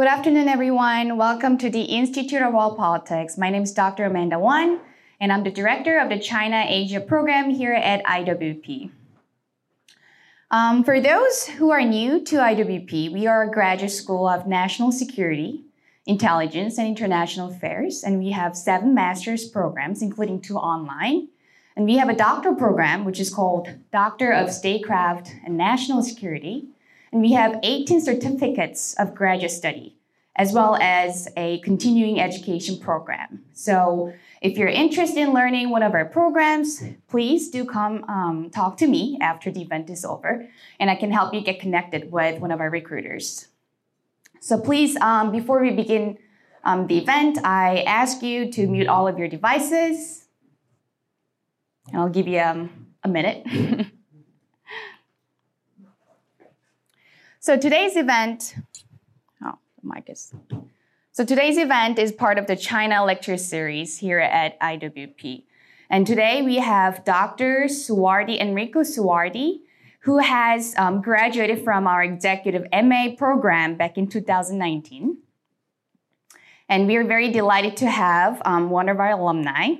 Good afternoon, everyone. Welcome to the Institute of World Politics. My name is Dr. Amanda Wan, and I'm the director of the China Asia program here at IWP. Um, for those who are new to IWP, we are a graduate school of national security, intelligence, and international affairs, and we have seven master's programs, including two online. And we have a doctoral program, which is called Doctor of Statecraft and National Security. And we have 18 certificates of graduate study, as well as a continuing education program. So if you're interested in learning one of our programs, please do come um, talk to me after the event is over, and I can help you get connected with one of our recruiters. So please, um, before we begin um, the event, I ask you to mute all of your devices. And I'll give you um, a minute. so today's event, oh, the mic is. So today's event is part of the China lecture series here at IWP. And today we have Dr. Suardi, Enrico Suardi, who has um, graduated from our executive MA program back in 2019. And we are very delighted to have um, one of our alumni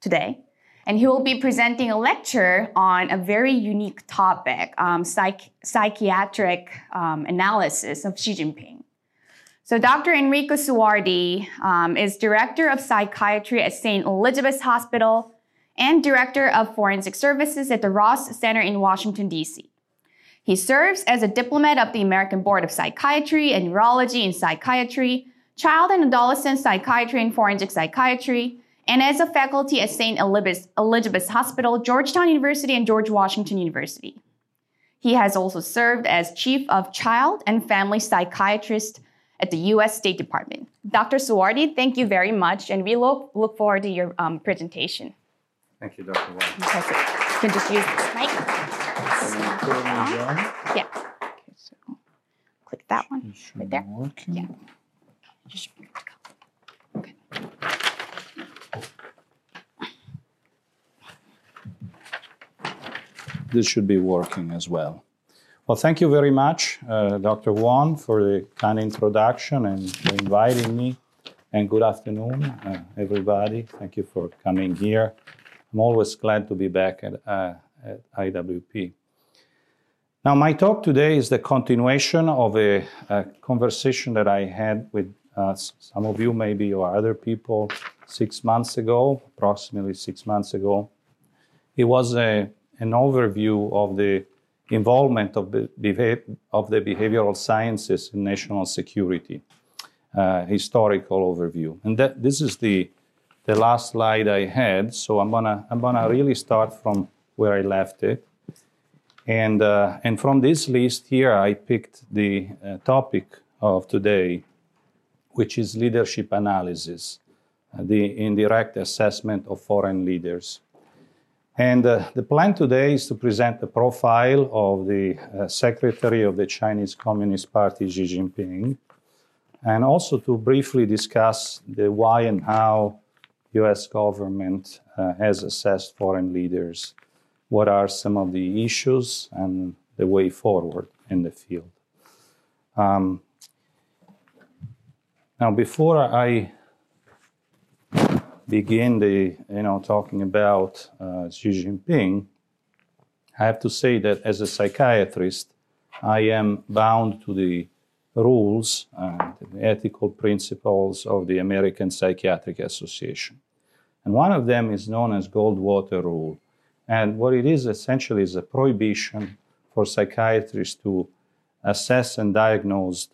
today. And he will be presenting a lecture on a very unique topic um, psych- psychiatric um, analysis of Xi Jinping. So, Dr. Enrico Suardi um, is Director of Psychiatry at St. Elizabeth's Hospital and Director of Forensic Services at the Ross Center in Washington, D.C. He serves as a diplomat of the American Board of Psychiatry and Neurology in Psychiatry, Child and Adolescent Psychiatry and Forensic Psychiatry, and as a faculty at St. Elizabeth's Hospital, Georgetown University, and George Washington University. He has also served as Chief of Child and Family Psychiatrist at the U.S. State Department. Dr. Suardi, thank you very much, and we look, look forward to your um, presentation. Thank you, Dr. Perfect. You can just use this mic. Yeah. Okay, so click that one right there. Working. Yeah. Just okay. This should be working as well. Well, thank you very much, uh, Dr. Wong, for the kind introduction and for inviting me. And good afternoon, uh, everybody. Thank you for coming here. I'm always glad to be back at, uh, at IWP. Now, my talk today is the continuation of a, a conversation that I had with uh, some of you, maybe, or other people, six months ago, approximately six months ago. It was a, an overview of the involvement of the, of the behavioral sciences in national security, uh, historical overview. And that, this is the the last slide I had. So I'm gonna I'm gonna really start from where I left it. And uh, and from this list here, I picked the uh, topic of today, which is leadership analysis, uh, the indirect assessment of foreign leaders. And uh, the plan today is to present the profile of the uh, Secretary of the Chinese Communist Party, Xi Jinping, and also to briefly discuss the why and how US government uh, has assessed foreign leaders? What are some of the issues and the way forward in the field? Um, now, before I begin the, you know, talking about uh, Xi Jinping, I have to say that as a psychiatrist, I am bound to the rules and the ethical principles of the American Psychiatric Association. And one of them is known as Goldwater Rule. And what it is essentially is a prohibition for psychiatrists to assess and diagnose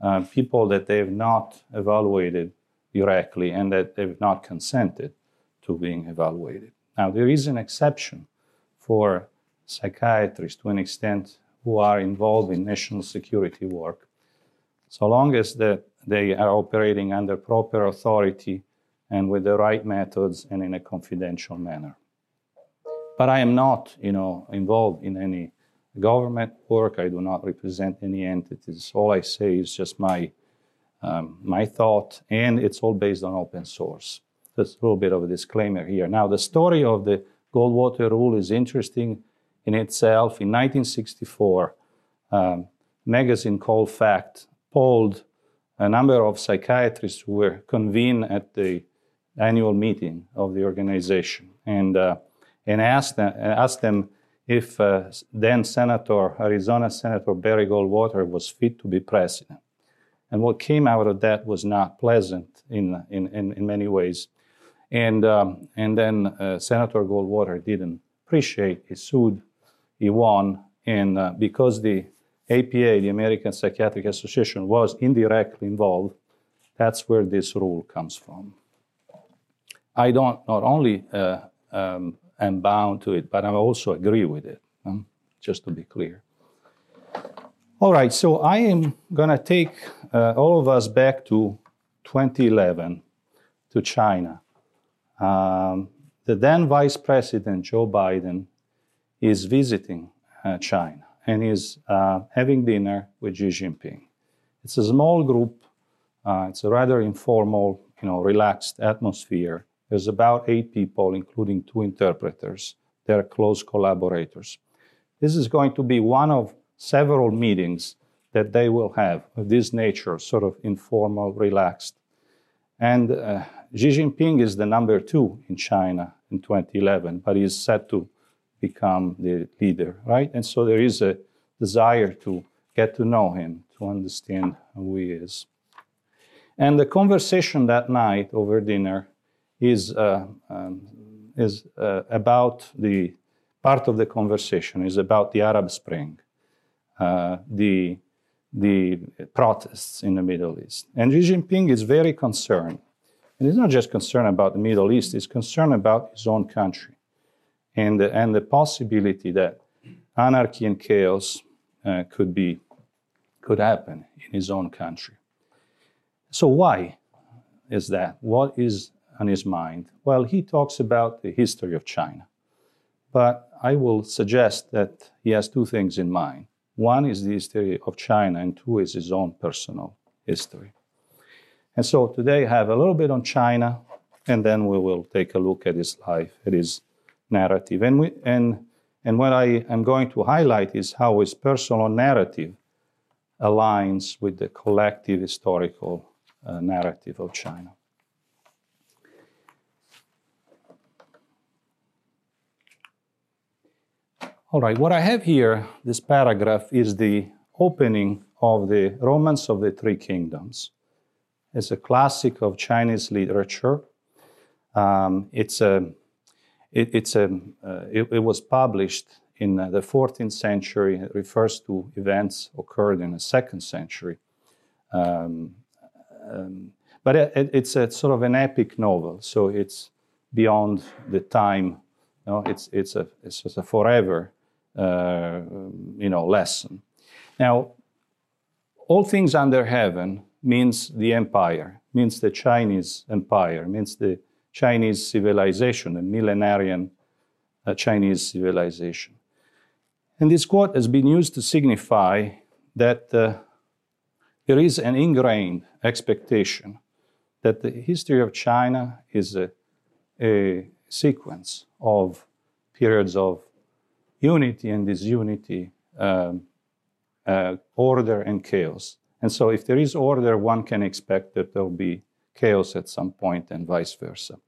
uh, people that they have not evaluated directly and that they've not consented to being evaluated. Now, there is an exception for psychiatrists to an extent who are involved in national security work so long as that they are operating under proper authority and with the right methods and in a confidential manner. But I am not, you know, involved in any government work. I do not represent any entities. All I say is just my um, my thought, and it's all based on open source. Just a little bit of a disclaimer here. Now, the story of the Goldwater Rule is interesting in itself. In 1964, um, magazine called Fact polled a number of psychiatrists who were convened at the annual meeting of the organization and, uh, and asked, them, asked them if uh, then Senator, Arizona Senator Barry Goldwater was fit to be president. And what came out of that was not pleasant in, in, in, in many ways. And, um, and then uh, Senator Goldwater didn't appreciate, he sued, he won, and uh, because the APA, the American Psychiatric Association, was indirectly involved, that's where this rule comes from. I don't not only uh, um, am bound to it, but I also agree with it, um, just to be clear. All right, so I am going to take uh, all of us back to 2011 to China. Um, the then Vice President Joe Biden is visiting uh, China and is uh, having dinner with Xi Jinping. It's a small group. Uh, it's a rather informal, you know, relaxed atmosphere. There's about eight people, including two interpreters. They're close collaborators. This is going to be one of several meetings that they will have of this nature, sort of informal, relaxed. And uh, Xi Jinping is the number two in China in 2011, but he is set to become the leader, right? And so there is a desire to get to know him, to understand who he is. And the conversation that night over dinner is, uh, um, is uh, about the part of the conversation is about the Arab Spring, the, the protests in the Middle East. And Xi Jinping is very concerned. And he's not just concerned about the Middle East, he's concerned about his own country and the, and the possibility that anarchy and chaos uh, could be could happen in his own country. So why is that? What is on his mind? Well, he talks about the history of China, but I will suggest that he has two things in mind. One is the history of China, and two is his own personal history. And so today I have a little bit on China, and then we will take a look at his life, at his narrative. And, we, and, and what I am going to highlight is how his personal narrative aligns with the collective historical uh, narrative of China. All right, what I have here, this paragraph, is the opening of the Romance of the Three Kingdoms. It's a classic of Chinese literature. Um, it's a it, it's a, uh, it, it, was published in uh, the 14th century. It refers to events occurred in the second century. Um, um, but it, it's a sort of an epic novel, so it's beyond the time. You know, it's, it's, a, it's a forever you know, lesson. Now, all things under heaven means the empire, means the Chinese empire, means the Chinese civilization, the millenarian uh, Chinese civilization. And this quote has been used to signify that uh, there is an ingrained expectation that the history of China is a, a sequence of periods of unity and disunity, um, uh, order and chaos. And so, if there is order, one can expect that there will be chaos at some point and vice versa.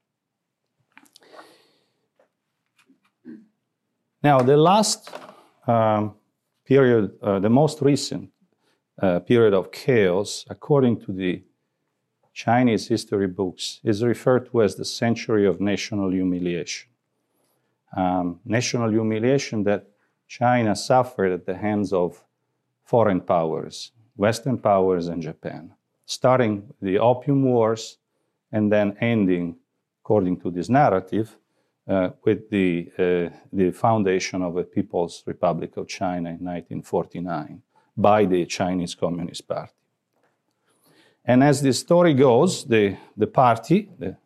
Now, the last um, period, uh, the most recent uh, period of chaos, according to the Chinese history books, is referred to as the century of national humiliation. Um, national humiliation that China suffered at the hands of foreign powers, Western powers, and Japan starting the Opium Wars and then ending, according to this narrative, uh, with the, uh, the foundation of the People's Republic of China in 1949 by the Chinese Communist Party. And as the story goes, the, the party, the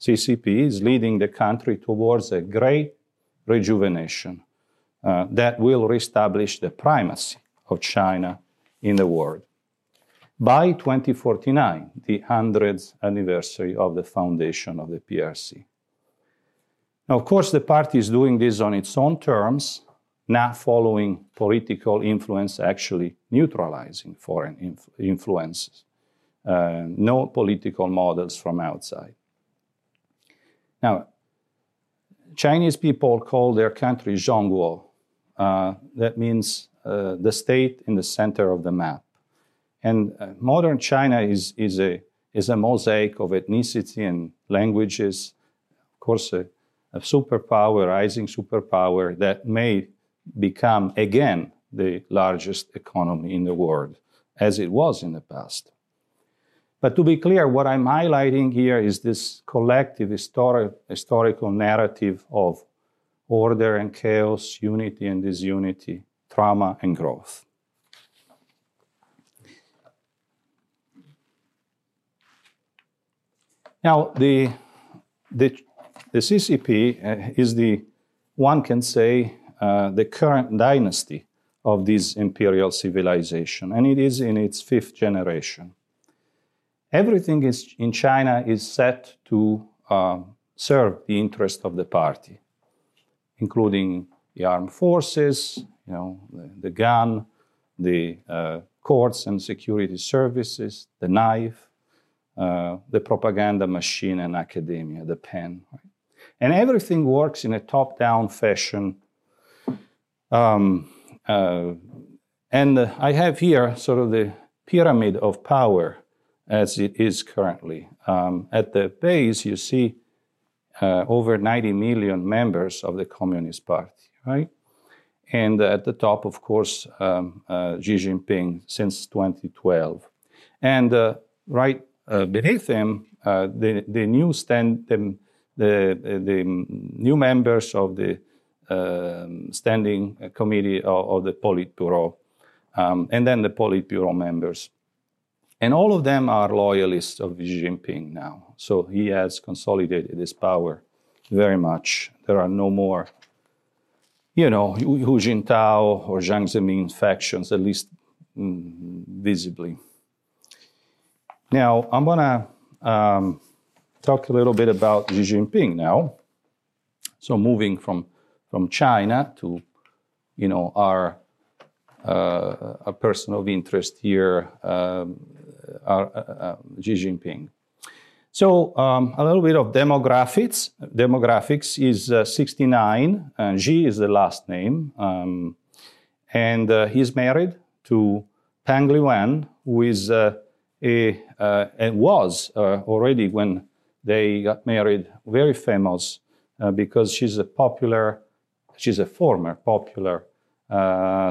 CCP, is leading the country towards a great rejuvenation uh, that will reestablish the primacy of China in the world by 2049, the 100th anniversary of the foundation of the PRC. Now, of course, the party is doing this on its own terms, not following political influence, actually neutralizing foreign influences. uh, no political models from outside. Now, Chinese people call their country Zhongguo. Uh, that means uh, the state in the center of the map. And uh, modern China is, is, a, is a mosaic of ethnicity and languages. Of course, a, a superpower, rising superpower that may become again the largest economy in the world, as it was in the past. But to be clear, what I'm highlighting here is this collective histori- historical narrative of order and chaos, unity and disunity, trauma and growth. Now, the, the, the CCP uh, is the, one can say, uh, the current dynasty of this imperial civilization, and it is in its fifth generation. Everything is, in China is set to uh, serve the interest of the party, including the armed forces, you know, the, the gun, the uh, courts and security services, the knife, uh, the propaganda machine and academia, the pen. Right? And everything works in a top down fashion. Um, uh, and uh, I have here sort of the pyramid of power as it is currently. Um, at the base, you see uh, over 90 million members of the Communist Party, right? And at the top, of course, um, uh, Xi Jinping since 2012. And uh, right uh, beneath him, uh, the, the new stand, the, the, the new members of the um, standing committee of, of the Politburo, um, and then the Politburo members. And all of them are loyalists of Xi Jinping now. So he has consolidated his power very much. There are no more, you know, Hu Jintao or Jiang Zemin factions, at least mm, visibly. Now, I'm going to um, talk a little bit about Xi Jinping now. So moving from, from China to, you know, our uh, a person of interest here, um, uh, uh, Xi Jinping. So um, a little bit of demographics. Demographics is uh, 69. And Xi is the last name, um, and uh, he's married to Peng Liyuan, who is uh, a uh, and was already when they got married very famous because she's a popular, she's a former popular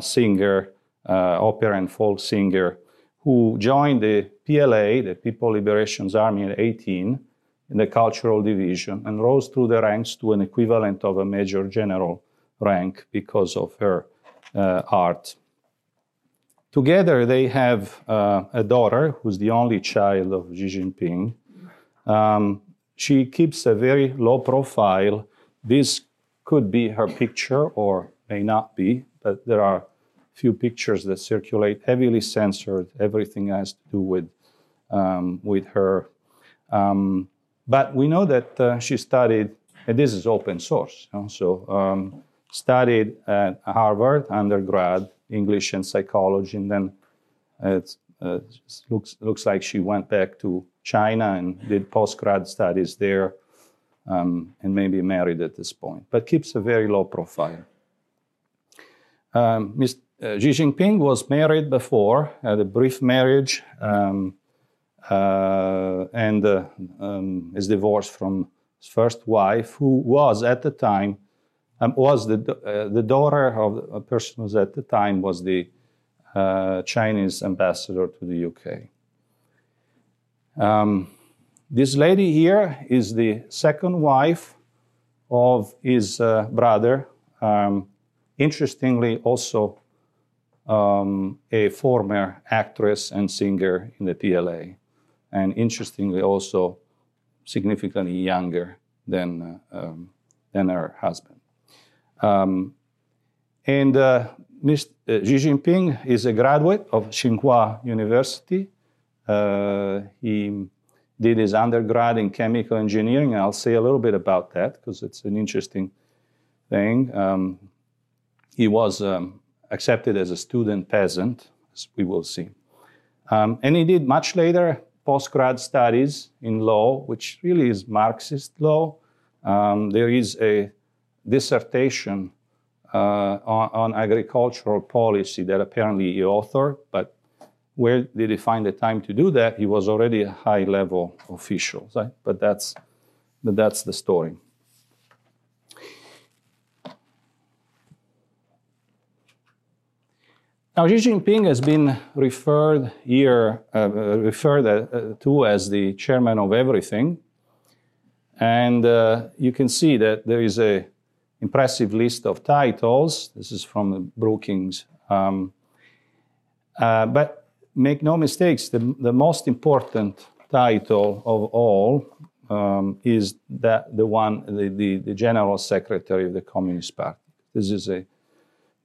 singer, opera and folk singer who joined the PLA, the People Liberation Army, at 18 in the cultural division and rose through the ranks to an equivalent of a major general rank because of her uh, art. Together, they have uh, a daughter who's the only child of Xi Jinping. Um, she keeps a very low profile. This could be her picture or may not be, but there are few pictures that circulate, heavily censored. Everything has to do with um, with her. Um, but we know that uh, she studied, and this is open source. You know, so um, studied at Harvard undergrad English and psychology, and then it uh, looks looks like she went back to China and did postgrad studies there, um, and maybe married at this point. But keeps a very low profile. Um, uh, Xi Jinping was married before, had a brief marriage, um, uh, and uh, um, is divorced from his first wife, who was at the time um, was the uh, the daughter of a person who at the time was the uh, Chinese ambassador to the UK. Um, this lady here is the second wife of his uh, brother. Um, interestingly, also um, a former actress and singer in the PLA, and interestingly, also significantly younger than, uh, um, than her husband. Um, and uh, Mr. Uh, Xi Jinping is a graduate of Tsinghua University. Uh, he did his undergrad in chemical engineering, I'll say a little bit about that because it's an interesting thing. Um, he was um, accepted as a student peasant, as we will see. Um, and he did much later postgrad studies in law, which really is Marxist law. Um, there is a dissertation uh, on, on, agricultural policy that apparently he authored, but where did he find the time to do that? He was already a high level official, right? but, that's, but that's the story. Now, Xi Jinping has been referred here, uh, referred uh, to as the chairman of everything. And uh, you can see that there is a impressive list of titles. This is from Brookings. Um, uh, but make no mistakes, the, the most important title of all um, is that the one, the, the, the general secretary of the Communist Party. This is a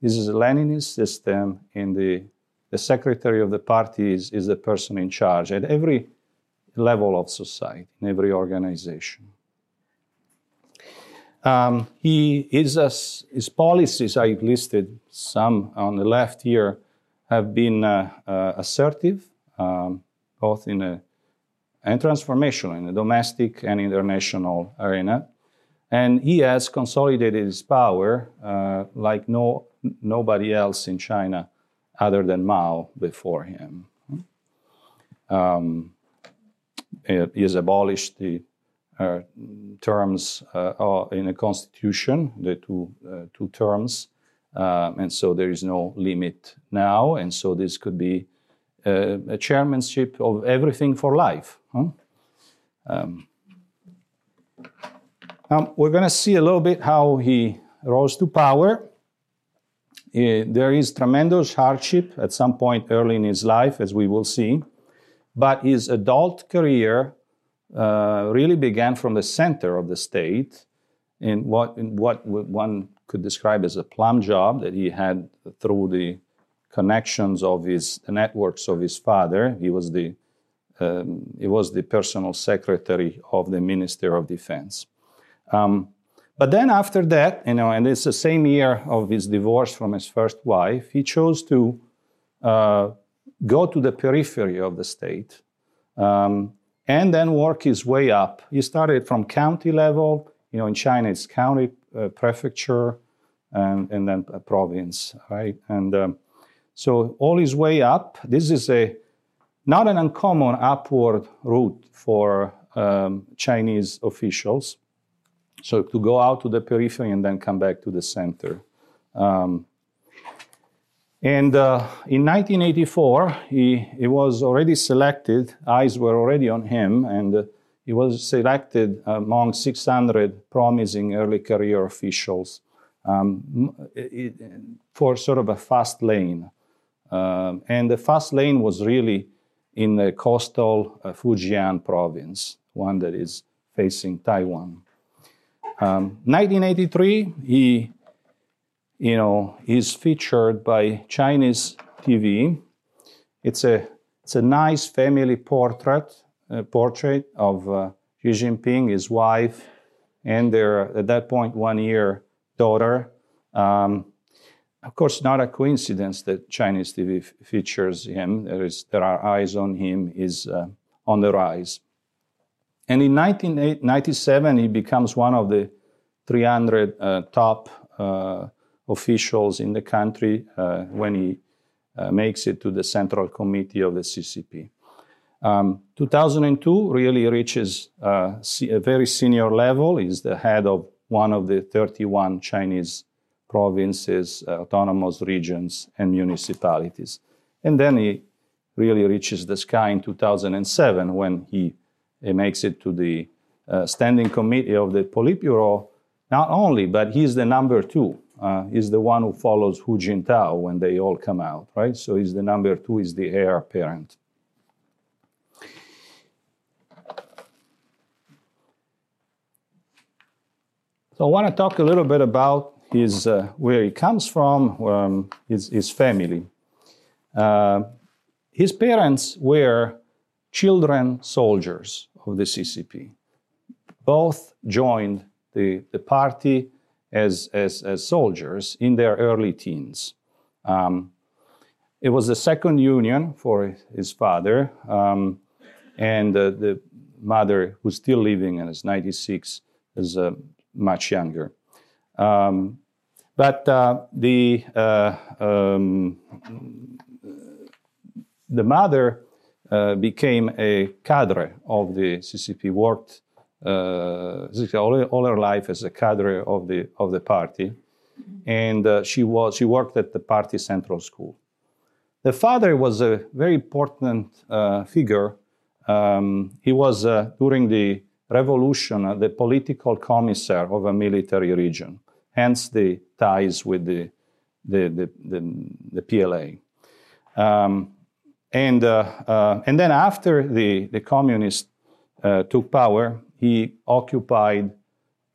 this is a Leninist system, and the, the secretary of the party is, is the person in charge at every level of society, in every organization. Um, he is his policies, I listed some on the left here, have been uh, uh, assertive, um, both in a and transformational in the domestic and international arena. And he has consolidated his power uh, like no nobody else in China other than Mao before him. Um, he has abolished the uh, terms uh, in a constitution, the two, uh, two terms, um, and so there is no limit now, and so this could be uh, a chairmanship of everything for life. Huh? Um, now we're going to see a little bit how he rose to power. Uh, there is tremendous hardship at some point early in his life, as we will see. But his adult career uh, really began from the center of the state in what, in what one could describe as a plum job that he had through the connections of his networks of his father. He was the um, he was the personal secretary of the Minister of Defense. Um, but then after that, you know, and it's the same year of his divorce from his first wife, he chose to uh, go to the periphery of the state um, and then work his way up. He started from county level. You know, in China, it's county, uh, prefecture, and, and then province, right? And um, so all his way up. This is a not an uncommon upward route for um, Chinese officials. So to go out to the periphery and then come back to the center. Um, and uh, in 1984, he, he was already selected, eyes were already on him, and uh, he was selected among 600 promising early career officials um, it, for sort of a fast lane. Um, and the fast lane was really in the coastal uh, Fujian province, one that is facing Taiwan. Um, 1983, he, you know, is featured by Chinese TV. It's a it's a nice family portrait uh, portrait of uh, Xi Jinping, his wife, and their at that point one year daughter. Um, of course, not a coincidence that Chinese TV f- features him. There is there are eyes on him. Is uh, on the rise. And in 1997, he becomes one of the 300 uh, top uh, officials in the country uh, when he uh, makes it to the Central Committee of the CCP. Um, 2002 really reaches uh, a very senior level. He's the head of one of the 31 Chinese provinces, autonomous regions, and municipalities. And then he really reaches the sky in 2007 when he he makes it to the uh, standing committee of the Politburo. Not only, but he's the number two. Uh, he's the one who follows Hu Jintao when they all come out, right? So he's the number two, he's the heir apparent. So I want to talk a little bit about his, uh, where he comes from, um, his, his family. Uh, his parents were children soldiers of the CCP. Both joined the, the party as, as, as soldiers in their early teens. Um, it was the second union for his father. Um, and uh, the mother, who's still living and is 96, is uh, much younger. Um, but uh, the uh, um, the mother became a cadre of the CCP, worked uh, all, all, her life as a cadre of the, of the party. And uh, she, was, she worked at the party central school. The father was a very important uh, figure. Um, he was, uh, during the revolution, uh, the political commissar of a military region, hence the ties with the, the, the, the, the PLA. Um, and, uh, uh, and then after the, the communists uh, took power, he occupied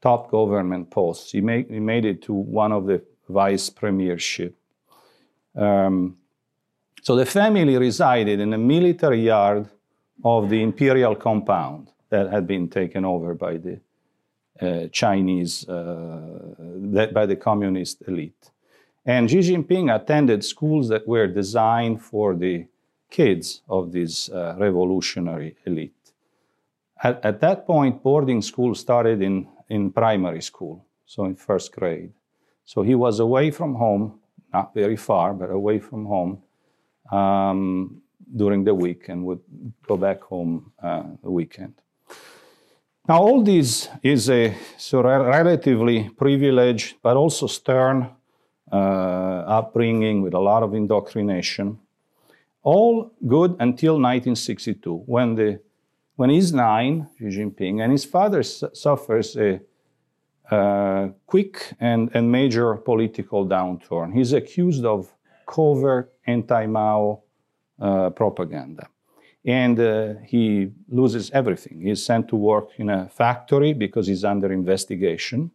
top government posts. He made, he made it to one of the vice premiership. Um, so the family resided in a military yard of the imperial compound that had been taken over by the uh, Chinese, uh, by the communist elite. And Xi Jinping attended schools that were designed for the kids of this uh, revolutionary elite. At, at, that point, boarding school started in, in primary school, so in first grade. So he was away from home, not very far, but away from home um, during the week and would go back home uh, the weekend. Now, all this is a so relatively privileged but also stern uh, upbringing with a lot of indoctrination. All good until 1962, when, the, when he's nine, Xi Jinping, and his father su- suffers a uh, quick and, and major political downturn. He's accused of covert anti Mao uh, propaganda. And uh, he loses everything. He's sent to work in a factory because he's under investigation.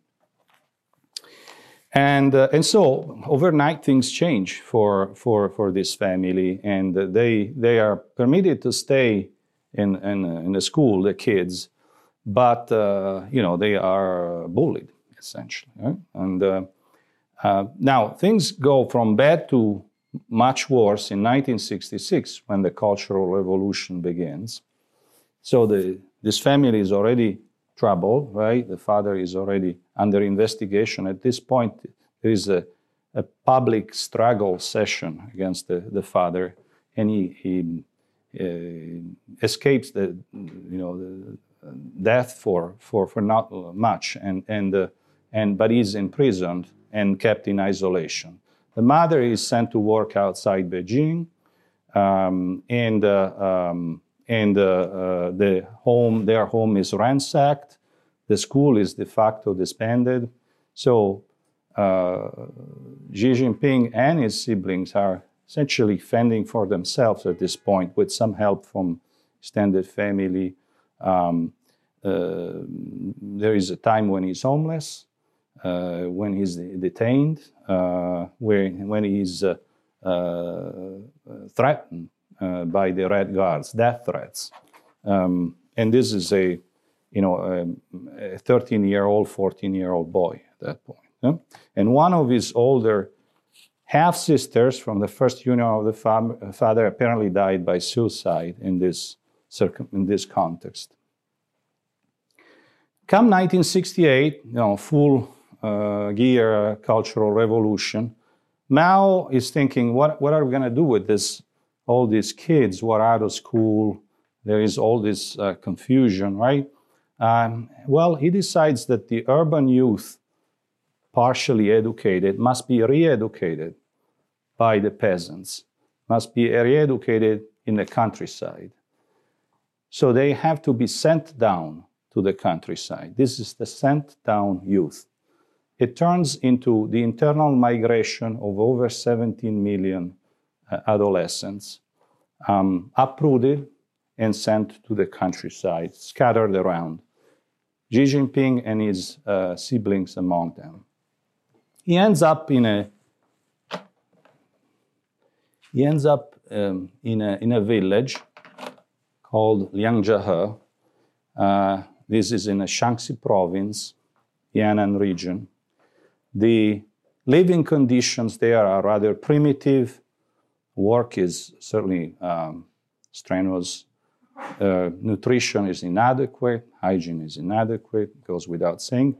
And, uh, and so overnight things change for, for, for this family, and they, they are permitted to stay in, in, in the school, the kids, but uh, you know they are bullied essentially. Right? And uh, uh, now things go from bad to much worse in 1966 when the Cultural Revolution begins. So the, this family is already troubled, right? The father is already under investigation. At this point, there is a, a public struggle session against the, the father, and he, he uh, escapes the, you know, the death for, for, for not much, and, and, uh, and, but he's imprisoned and kept in isolation. The mother is sent to work outside Beijing, um, and uh, um, and uh, uh, the home, their home is ransacked. The school is de facto disbanded. So uh, Xi Jinping and his siblings are essentially fending for themselves at this point with some help from extended family. Um, uh, there is a time when he's homeless, uh, when he's detained, uh, where, when he's uh, threatened uh, by the Red Guards, death threats. Um, and this is a, you know, a 13 year old, 14 year old boy at that point. Yeah? And one of his older half sisters from the first union of the fam- father apparently died by suicide in this, circum- in this context. Come 1968, you know, full uh, gear cultural revolution, Mao is thinking, what, what are we going to do with this all these kids who are out of school. There is all this uh, confusion, right? Um, well, he decides that the urban youth, partially educated, must be re educated by the peasants, must be re educated in the countryside. So they have to be sent down to the countryside. This is the sent down youth. It turns into the internal migration of over 17 million uh, adolescents, um, uprooted and sent to the countryside, scattered around. Xi Jinping and his uh, siblings among them. He ends up in a he ends up um, in, a, in a village called Liangjiahe. Uh, this is in the Shaanxi province, Yan'an region. The living conditions there are rather primitive, work is certainly um, strenuous. Uh, nutrition is inadequate, hygiene is inadequate, goes without saying.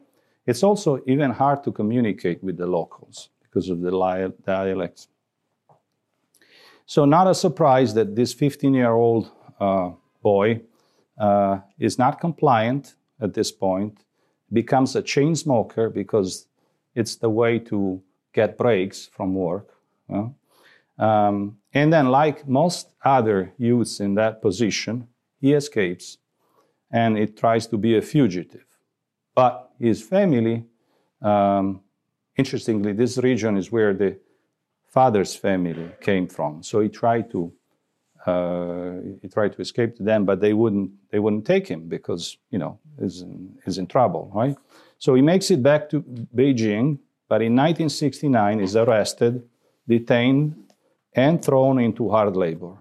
It's also even hard to communicate with the locals because of the li- dialects. So, not a surprise that this 15 year old uh, boy uh, is not compliant at this point, becomes a chain smoker because it's the way to get breaks from work. Um, and then, like most other youths in that position, he escapes and it tries to be a fugitive. But his family, um, interestingly, this region is where the father's family came from. So he tried to uh, he tried to escape to them, but they wouldn't they wouldn't take him because you know he's in, in trouble, right? So he makes it back to Beijing, but in 1969 is arrested, detained, and thrown into hard labor.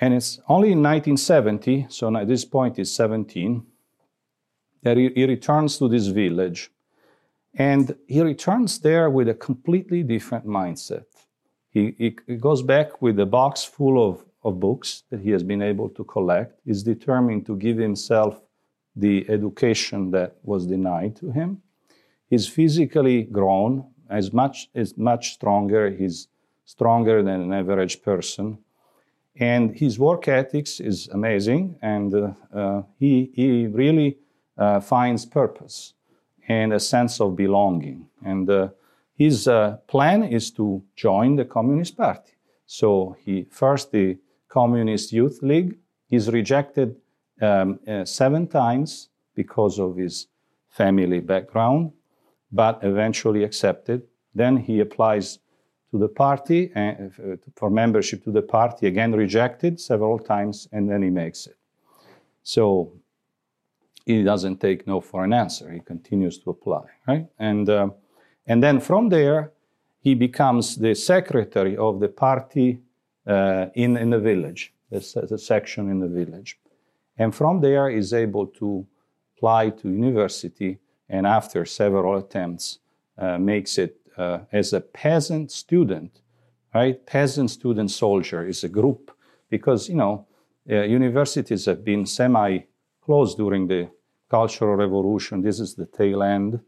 And it's only in 1970, so at this point he's 17, that he, he returns to this village. And he returns there with a completely different mindset. He, he, he, goes back with a box full of, of books that he has been able to collect. He's determined to give himself the education that was denied to him. He's physically grown, as much, is much stronger. He's stronger than an average person. And his work ethics is amazing, and uh, uh, he, he really uh, finds purpose and a sense of belonging. And uh, his uh, plan is to join the Communist Party. So he first the Communist Youth League. He's rejected um, seven times because of his family background, but eventually accepted. Then he applies to the party uh, for membership to the party, again rejected several times, and then he makes it. So he doesn't take no for an answer. He continues to apply, right? And uh, and then from there, he becomes the secretary of the party uh, in in the village, the, the section in the village, and from there is able to apply to university, and after several attempts, uh, makes it uh, as a peasant student, right? Peasant student soldier is a group because, you know, uh, universities have been semi closed during the Cultural Revolution. This is the tail end,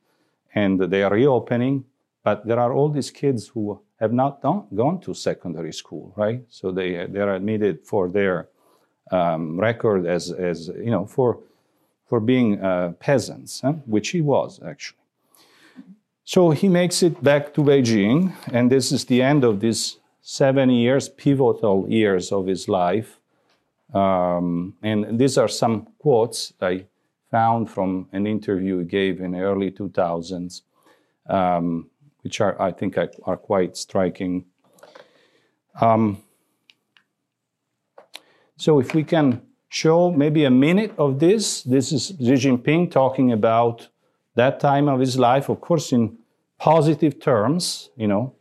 and they are reopening. But there are all these kids who have not done, gone to secondary school, right? So they they are admitted for their um, record as as you know for for being uh, peasants, huh? which he was actually. So he makes it back to Beijing, and this is the end of these seven years, pivotal years of his life. Um, and these are some quotes I found from an interview he gave in the early 2000s, um, which are, I think, are, quite striking. Um, so if we can show maybe a minute of this, this is Xi Jinping talking about that time of his life, of course, in positive terms, you know.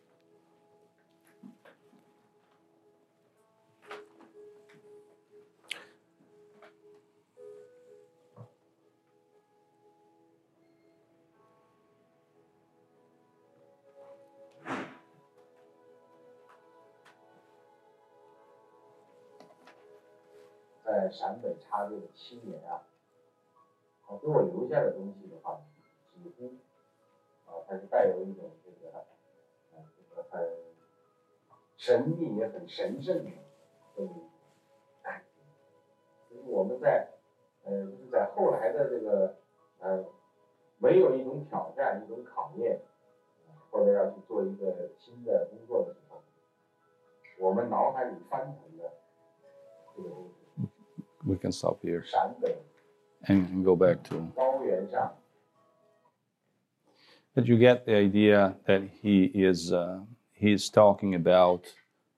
陕北插队的青年啊，给我留下的东西的话，几乎啊，它是带有一种这个，啊，这个很神秘也很神圣的这么感觉。就是我们在，呃，就是在后来的这个，呃，没有一种挑战、一种考验，或者要去做一个新的工作的时候，我们脑海里翻腾的这个东西。we can stop here and go back to. But you get the idea that he is uh, he is talking about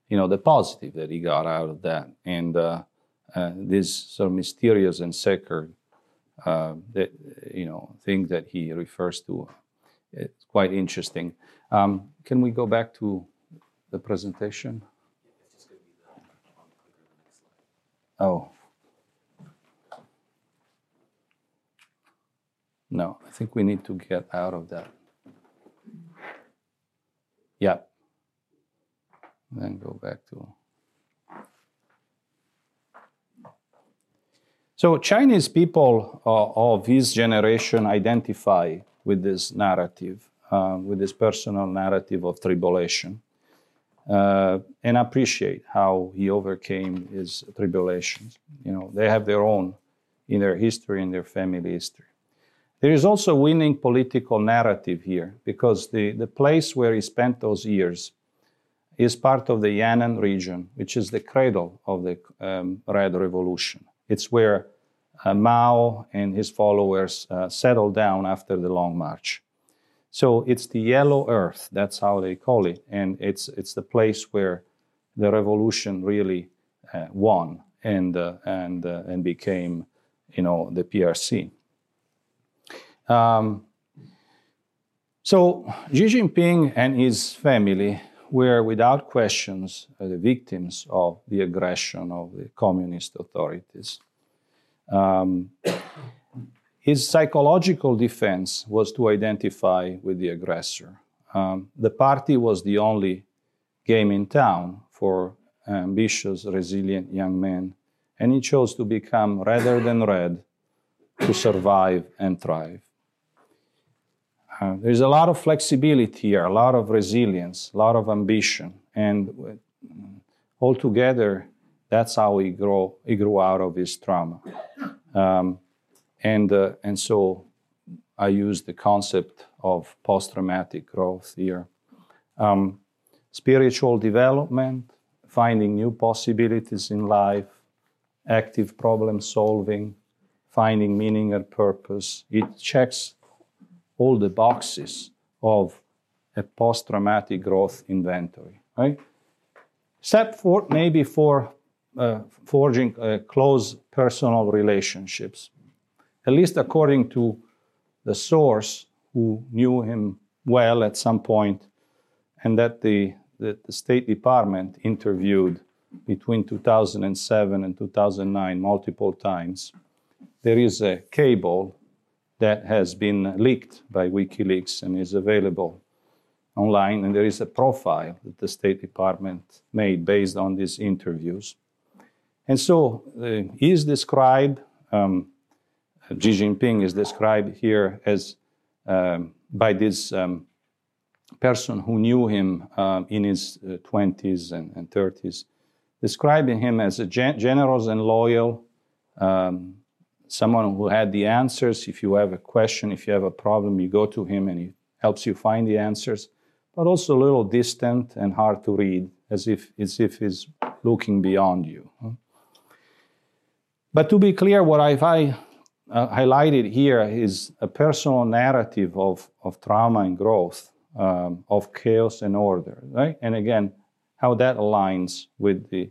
you know the positive that he got out of that and uh, uh, this sort of mysterious and sacred uh, that you know thing that he refers to. It's quite interesting. Um, can we go back to the presentation? Oh. No, I think we need to get out of that. Yeah. Then go back to. So Chinese people uh, of his generation identify with this narrative, uh, with this personal narrative of tribulation, uh, and appreciate how he overcame his tribulations. You know, they have their own in their history, in their family history. There is also a winning political narrative here because the, the place where he spent those years is part of the Yan'an region, which is the cradle of the um, Red Revolution. It's where uh, Mao and his followers uh, settled down after the Long March. So it's the yellow earth, that's how they call it, and it's, it's the place where the revolution really uh, won and, uh, and, uh, and became, you know, the PRC. Um, so Xi Jinping and his family were without questions uh, the victims of the aggression of the communist authorities. Um, his psychological defense was to identify with the aggressor. Um, the party was the only game in town for ambitious, resilient young men, and he chose to become redder than red to survive and thrive. Uh, there's a lot of flexibility here, a lot of resilience, a lot of ambition, and uh, altogether, that's how he grew. He grew out of his trauma, um, and uh, and so I use the concept of post-traumatic growth here, um, spiritual development, finding new possibilities in life, active problem solving, finding meaning and purpose. It checks all the boxes of a post-traumatic growth inventory, right? Except for maybe for uh, forging uh, close personal relationships, at least according to the source who knew him well at some point, and that the, the, the State Department interviewed between 2007 and 2009 multiple times. There is a cable that has been leaked by WikiLeaks and is available online. And there is a profile that the State Department made based on these interviews. And so uh, he is described, um, Xi Jinping is described here as um, by this um, person who knew him um, in his uh, 20s and, and, 30s, describing him as a gen- generous and loyal, um, someone who had the answers. If you have a question, if you have a problem, you go to him and he helps you find the answers, but also a little distant and hard to read, as if, as if he's looking beyond you. But to be clear, what I've I, uh, highlighted here is a personal narrative of, of trauma and growth, um, of chaos and order, right? And again, how that aligns with the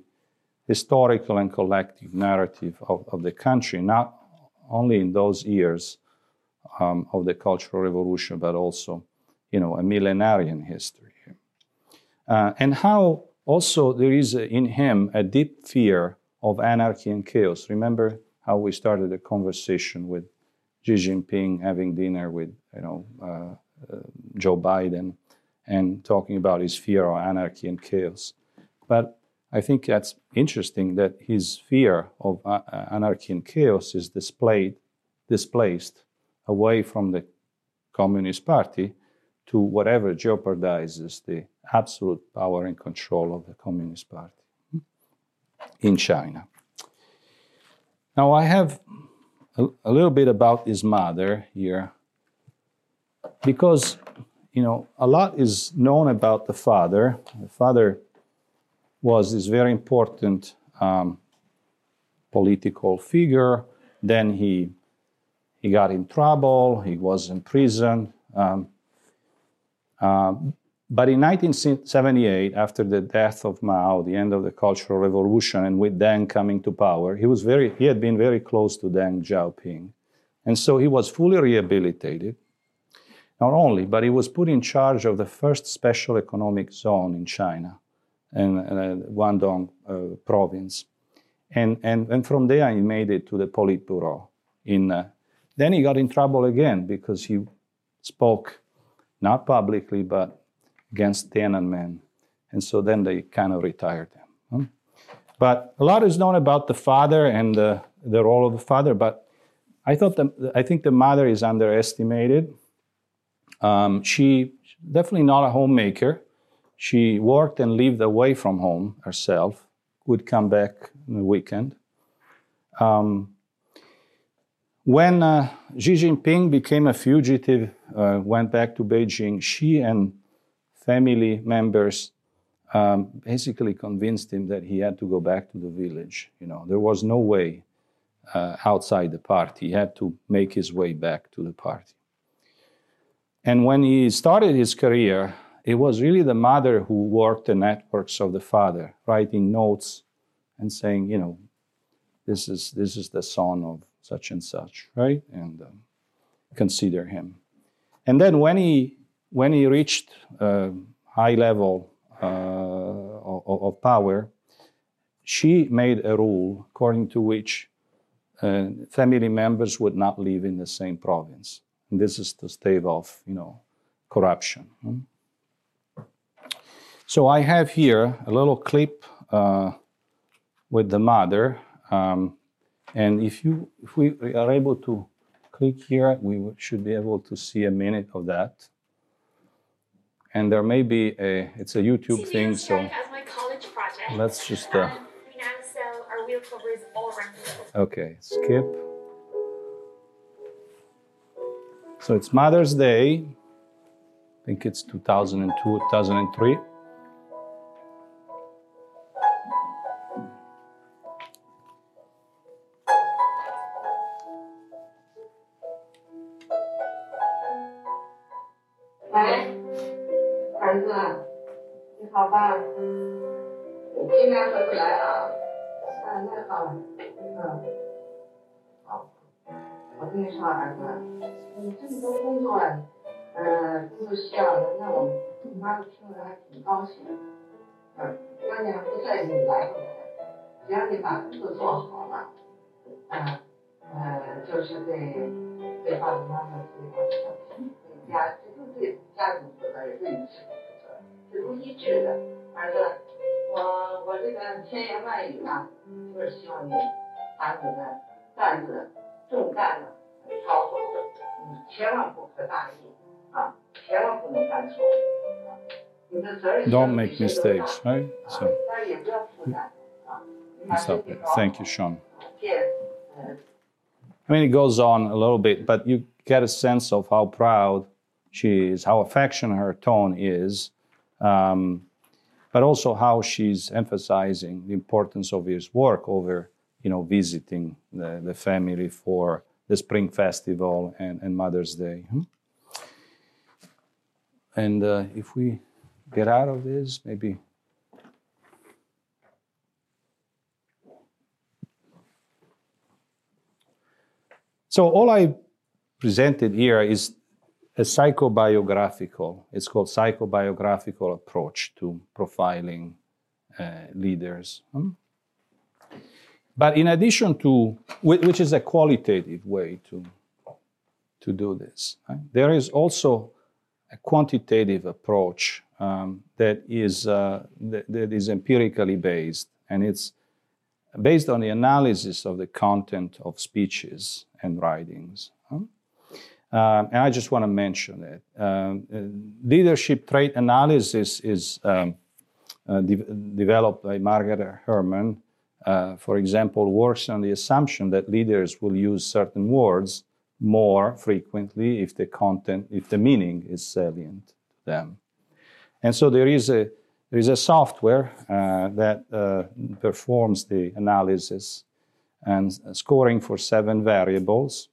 historical and collective narrative of, of the country, not only in those years um, of the Cultural Revolution, but also, you know, a millenarian history. Uh, and how also there is in him a deep fear of anarchy and chaos. Remember how we started a conversation with Xi Jinping having dinner with, you know, uh, uh, Joe Biden and talking about his fear of anarchy and chaos. But I think that's interesting that his fear of uh, uh, anarchy and chaos is displayed, displaced away from the Communist Party to whatever jeopardizes the absolute power and control of the Communist Party in China. Now, I have a, a little bit about his mother here because, you know, a lot is known about the father. The father was this very important um, political figure. Then he he got in trouble. He was in prison. Um, uh, but in 1978, after the death of Mao, the end of the Cultural Revolution, and with Deng coming to power, he was very he had been very close to Deng Xiaoping, and so he was fully rehabilitated. Not only, but he was put in charge of the first special economic zone in China and uh, Guangdong uh, province. And, and, and from there, he made it to the Politburo. In, uh, then he got in trouble again because he spoke not publicly, but against Tiananmen. And so then they kind of retired him. But a lot is known about the father and uh, the role of the father, but I thought the, I think the mother is underestimated. Um, she definitely not a homemaker. She worked and lived away from home herself. Would come back on the weekend. Um, when uh, Xi Jinping became a fugitive, uh, went back to Beijing, she and family members um, basically convinced him that he had to go back to the village. You know, there was no way uh, outside the party. He had to make his way back to the party. And when he started his career, it was really the mother who worked the networks of the father, writing notes and saying, you know, this is this is the son of such and such, right? And um, consider him. And then when he when he reached uh, high level uh, of, of, power, she made a rule according to which uh, family members would not live in the same province. And this is to stave off, you know, corruption. Hmm? So I have here a little clip uh, with the mother. Um, and if you if we are able to click here, we should be able to see a minute of that. And there may be a it's a YouTube thing, so let's just. Uh, um, okay, skip. So it's Mother's Day. I think it's 2002, 2003. 爸你今天回不来啊那好了嗯。好我跟你说儿子你这么多工作呃都是需要的那我妈妈听了还挺高兴的嗯。那你还不在意你来不来只要你把工作做好了嗯。呃就是对对爸爸妈妈对家这就是对家庭负责也对自己负责，是都一致的。儿子，我我这个千言万语呢，就是希望你把你的担子重担呢。操作，你千万不可大意啊，千万不能干错。你的责任 Don't make mistakes, right? So. Stop it. Thank you, Sean. I mean, it goes on a little bit, but you get a sense of how proud she is, how affectionate her tone is, um, but also how she's emphasizing the importance of his work over, you know, visiting the, the family for the Spring Festival and, and Mother's Day. Hmm? And uh, if we get out of this, maybe. So, all I presented here is a psychobiographical, it's called psychobiographical approach to profiling uh, leaders. Hmm? But in addition to, which is a qualitative way to, to do this, right? there is also a quantitative approach um, that, is, uh, that, that is empirically based, and it's based on the analysis of the content of speeches and writings. Huh? Um, and I just want to mention that um, uh, leadership trait analysis is um, uh, de- developed by Margaret Hermann uh, for example, works on the assumption that leaders will use certain words more frequently if the content, if the meaning is salient to them. And so there is a there is a software uh, that uh, performs the analysis and scoring for seven variables,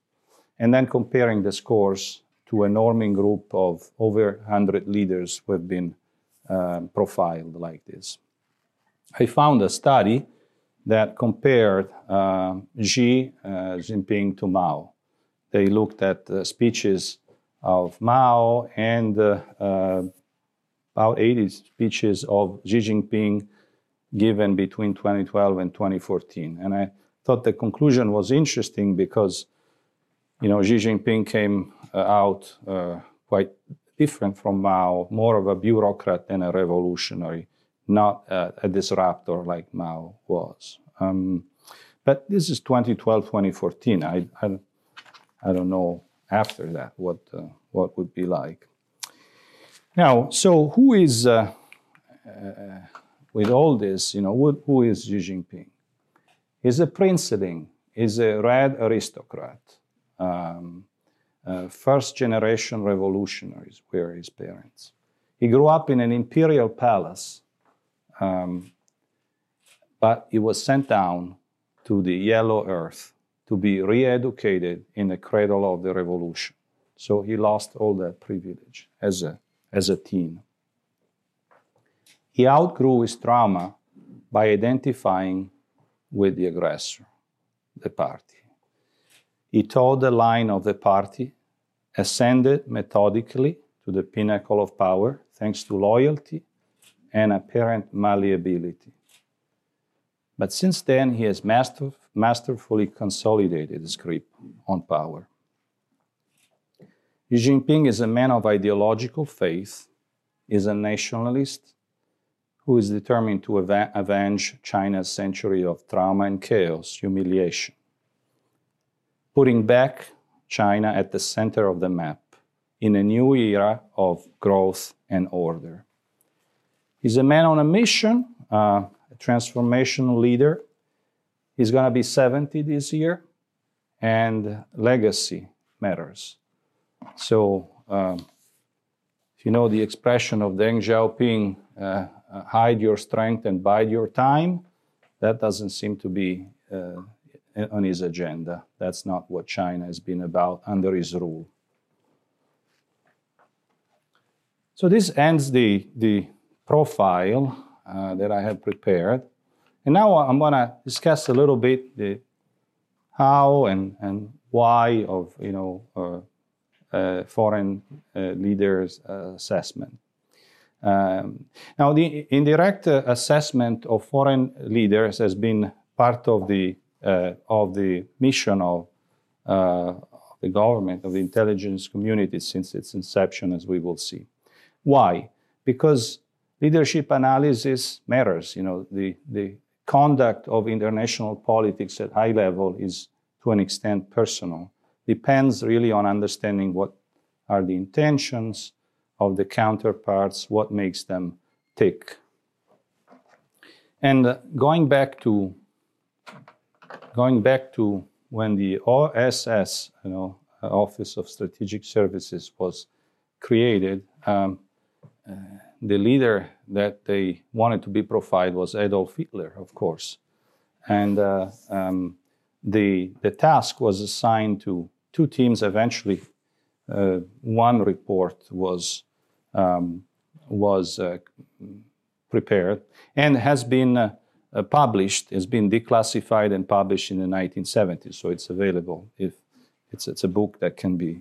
and then comparing the scores to a norming group of over 100 leaders who have been uh, profiled like this. I found a study that compared uh, Xi uh, Jinping to Mao. They looked at the speeches of Mao and uh, uh about 80 speeches of Xi Jinping given between 2012 and 2014. And I thought the conclusion was interesting because, you know, Xi Jinping came uh, out uh, quite different from Mao, more of a bureaucrat than a revolutionary not a, disruptor like Mao was. Um, But this is 2012, 2014. I, I, I don't know after that what, uh, what would be like. Now, so who is, uh, uh, with all this, you know, who, who is Xi Jinping? He's a princeling, he's a red aristocrat. Um, uh, first generation revolutionaries were his parents. He grew up in an imperial palace, um, but he was sent down to the yellow earth to be re educated in the cradle of the revolution. So he lost all that privilege as a, as a teen. He outgrew his trauma by identifying with the aggressor, the party. He toed the line of the party, ascended methodically to the pinnacle of power thanks to loyalty and apparent malleability. But since then, he has master, masterfully consolidated his grip on power. Xi Jinping is a man of ideological faith, is a nationalist who is determined to av- avenge China's century of trauma and chaos, humiliation, putting back China at the center of the map in a new era of growth and order. He's a man on a mission, uh, a transformational leader. He's going to be 70 this year, and legacy matters. So, um, if you know the expression of Deng Xiaoping, uh, uh, hide your strength and bide your time, that doesn't seem to be uh, on his agenda. That's not what China has been about under his rule. So this ends the, the profile uh, that I have prepared. And now I'm going to discuss a little bit the how and, and why of you know uh, uh, foreign uh, leaders assessment. Um, now, the indirect assessment of foreign leaders has been part of the of the mission of uh, the government of the intelligence community since its inception, as we will see. Why? Because leadership analysis matters. You know, the, the conduct of international politics at high level is to an extent personal. Depends really on understanding what are the intentions of the counterparts, what makes them tick. And uh, going back to going back to when the OSS, you know, Office of Strategic Services, was created, um, uh, the leader that they wanted to be profiled was Adolf Hitler, of course. And uh, um, the, the task was assigned to two teams eventually. Uh, one report was, um, was uh, prepared and has been uh, published, has been declassified and published in the 1970s. So it's available if it's, it's a book that can be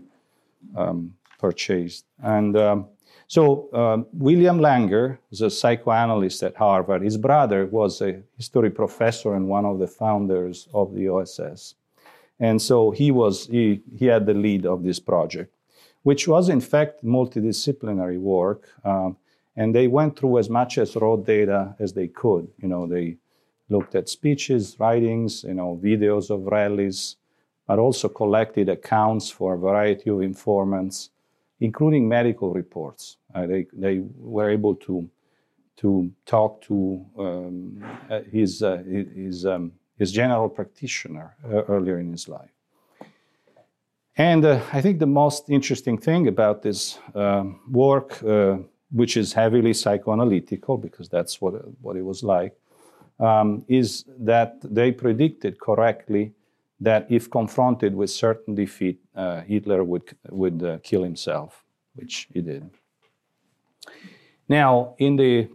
um, purchased. And um, so um, William Langer is a psychoanalyst at Harvard. His brother was a history professor and one of the founders of the OSS. And so he was he, he had the lead of this project, which was in fact multidisciplinary work. Um, and they went through as much as raw data as they could. You know, they looked at speeches, writings, you know, videos of rallies, but also collected accounts for a variety of informants including medical reports. Uh, they, they were able to, to talk to um, uh, his, uh, his, um, his general practitioner uh, earlier in his life. And uh, I think the most interesting thing about this um, work, uh, which is heavily psychoanalytical, because that's what, what it was like, um, is that they predicted correctly that if confronted with certain defeat, uh, Hitler would, would uh, kill himself, which he did. Now, in the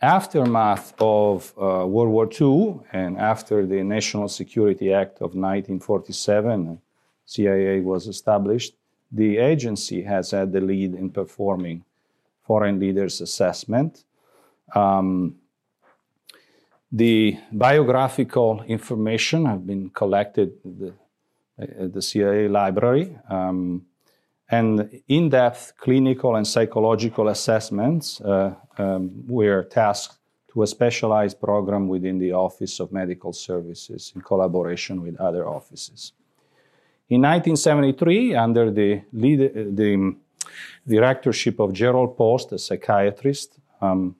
aftermath of uh, World War II and after the National Security Act of 1947, CIA was established, the agency has had the lead in performing foreign leaders' assessment. Um, the biographical information have been collected at the, at the CIA library, um, and in-depth clinical and psychological assessments uh, um, were tasked to a specialized program within the Office of Medical Services in collaboration with other offices. In 1973, under the, lead, the directorship of Jerrold Post, a psychiatrist, um,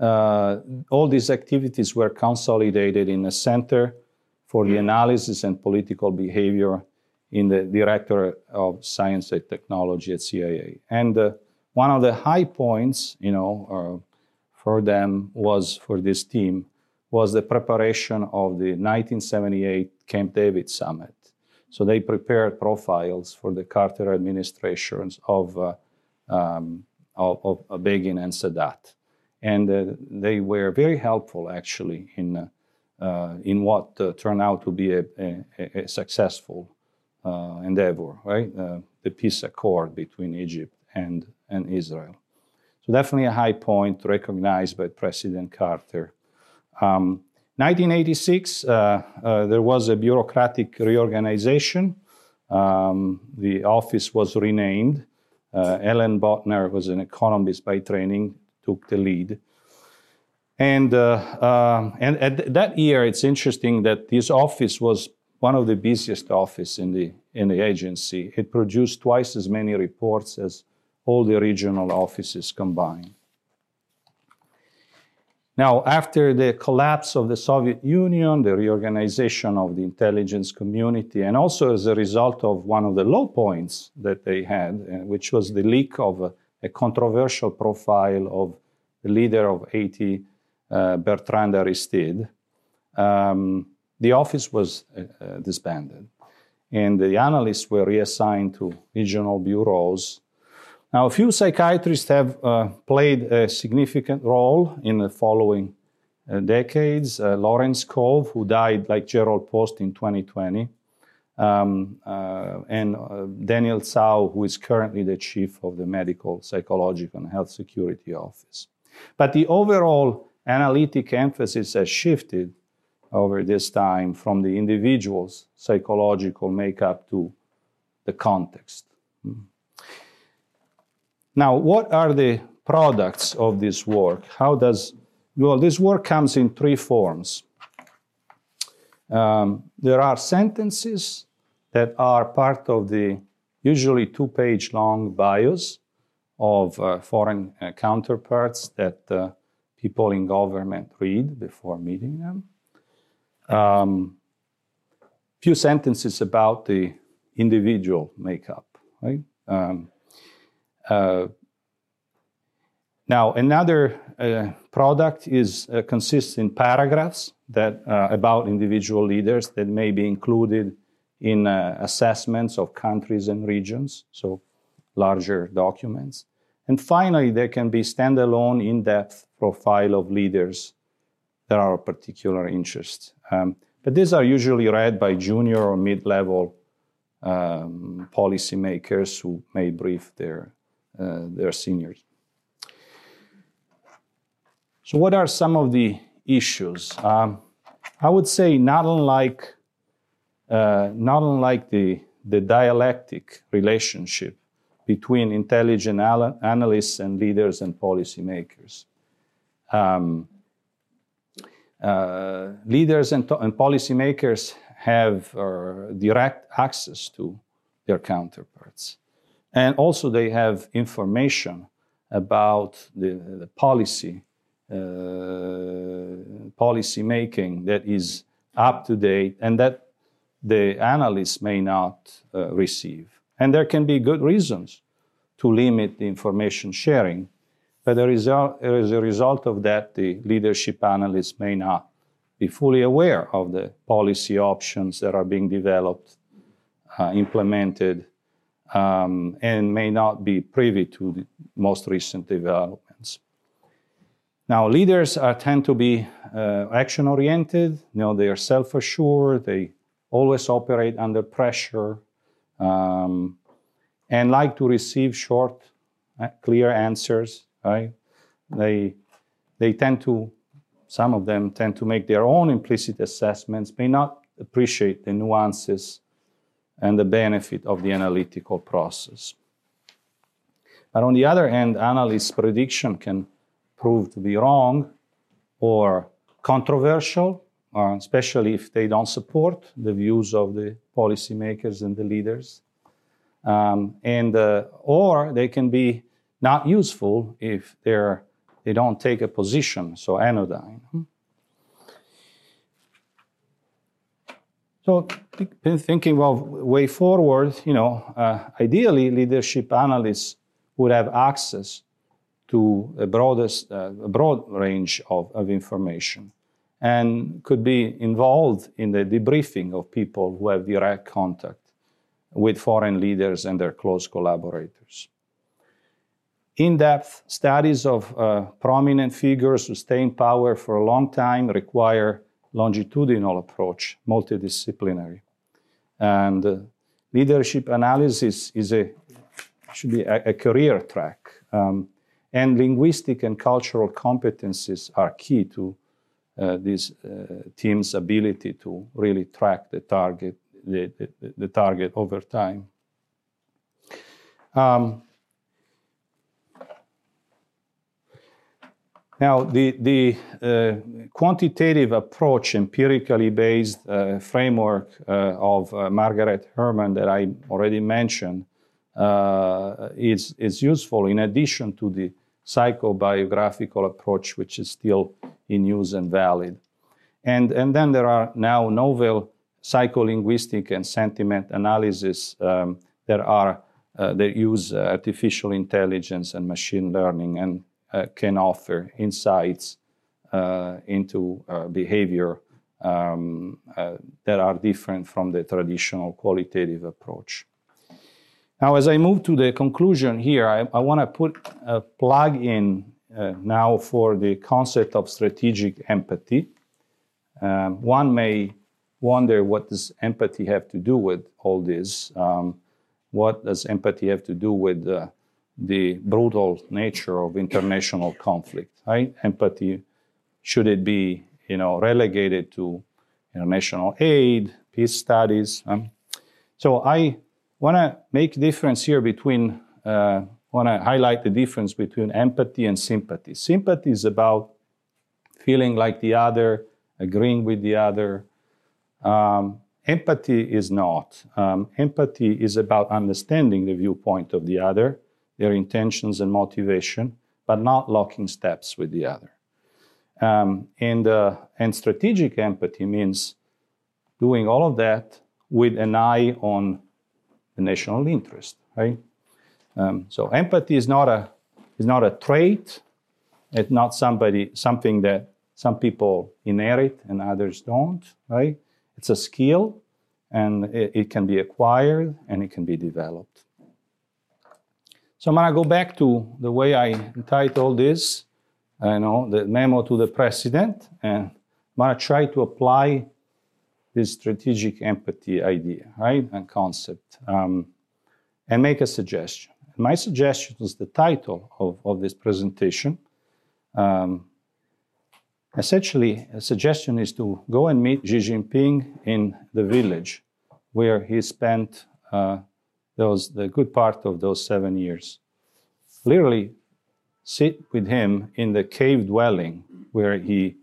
uh, all these activities were consolidated in a center for the analysis and political behavior in the director of science and technology at CIA. And uh, one of the high points, you know, uh, for them was for this team was the preparation of the 1978 Camp David summit. So they prepared profiles for the Carter administrations of, uh, um, of, of, Begin and Sadat. And uh, they were very helpful, actually, in, uh, in what uh, turned out to be a, a, a successful uh, endeavor, right? Uh, the peace accord between Egypt and, and Israel. So definitely a high point recognized by President Carter. Um, 1986, uh, uh, there was a bureaucratic reorganization. Um, the office was renamed. Uh, Ellen Botner was an economist by training, took the lead. And, uh, um, and at that year, it's interesting that this office was one of the busiest offices in the, in the agency. It produced twice as many reports as all the regional offices combined. Now, after the collapse of the Soviet Union, the reorganization of the intelligence community, and also as a result of one of the low points that they had, uh, which was the leak of a, controversial profile of the leader of Haiti, uh, Bertrand Aristide, um, the office was uh, uh, disbanded. And the analysts were reassigned to regional bureaus now, a few psychiatrists have uh, played a significant role in the following uh, decades. Uh, Lawrence Cove, who died like Jerrold Post in 2020, um, uh, and uh, Daniel Tsao, who is currently the chief of the Medical, Psychological, and Health Security Office. But the overall analytic emphasis has shifted over this time from the individual's psychological makeup to the context. Now, what are the products of this work? How does, well, this work comes in three forms. Um, there are sentences that are part of the usually two page long bios of uh, foreign uh, counterparts that uh, people in government read before meeting them. Um, few sentences about the individual makeup, right? Um, uh, now, another uh, product is uh, consists in paragraphs that uh, about individual leaders that may be included in uh, assessments of countries and regions, so larger documents. And finally, there can be standalone, in-depth profile of leaders that are of particular interest. Um, but these are usually read by junior or mid-level um, policymakers who may brief their uh, their seniors. So, what are some of the issues? Um, I would say not unlike uh, not unlike the the dialectic relationship between intelligent al- analysts and leaders and policymakers. Um, uh, leaders and, to- and policymakers have uh, direct access to their counterparts. And also, they have information about the, the policy, policy making that is up to date and that the analysts may not uh, receive. And there can be good reasons to limit the information sharing. But as a result of that, the leadership analysts may not be fully aware of the policy options that are being developed, uh, implemented, um, and may not be privy to the most recent developments. Now, leaders are, tend to be uh, action oriented, you know, they are self assured, they always operate under pressure, um, and like to receive short, uh, clear answers, right? They, they tend to, some of them tend to make their own implicit assessments, may not appreciate the nuances and the benefit of the analytical process. But on the other hand, analysts' prediction can prove to be wrong or controversial, uh, especially if they don't support the views of the policymakers and the leaders. Um, and uh, or they can be not useful if they're they don't take a position. So anodyne. So thinking of way forward, you know, uh, ideally leadership analysts would have access to a broadest, uh, a broad range of, of information and could be involved in the debriefing of people who have direct contact with foreign leaders and their close collaborators. In depth studies of uh, prominent figures who stay in power for a long time require longitudinal approach, multidisciplinary. And uh, leadership analysis is a, should be a, a career track. Um, and linguistic and cultural competencies are key to uh, this uh, team's ability to really track the target, the, the, the target over time. Um, Now, the, the uh, quantitative approach, empirically based uh, framework uh, of uh, Margaret Hermann that I already mentioned, uh, is, is useful in addition to the psychobiographical approach, which is still in use and valid. And, and then there are now novel psycholinguistic and sentiment analysis um, that are uh, that use artificial intelligence and machine learning and uh, can offer insights uh, into uh, behavior um, that are different from the traditional qualitative approach. Now, as I move to the conclusion here, I, I want to put a plug in uh, now for the concept of strategic empathy. Um, one may wonder what does empathy have to do with all this? Um, what does empathy have to do with uh, the brutal nature of international conflict. Right? Empathy, should it be you know relegated to international aid, peace studies? Um, so I want to make difference here between. Uh, want to highlight the difference between empathy and sympathy. Sympathy is about feeling like the other, agreeing with the other. Um, empathy is not. Um, empathy is about understanding the viewpoint of the other their intentions and motivation, but not locking steps with the other. Um, and, uh, and strategic empathy means doing all of that with an eye on the national interest, right? Um, so empathy is not a is not a trait. It's not somebody something that some people inherit and others don't, right? It's a skill, and it, it can be acquired and it can be developed. So I'm to go back to the way I entitled this, you know, the memo to the president, and I'm to try to apply this strategic empathy idea, right, and concept, um, and make a suggestion. My suggestion is the title of, of this presentation. Um, essentially, a suggestion is to go and meet Xi Jinping in the village where he spent uh, those the good part of those seven years. Literally, sit with him in the cave dwelling where he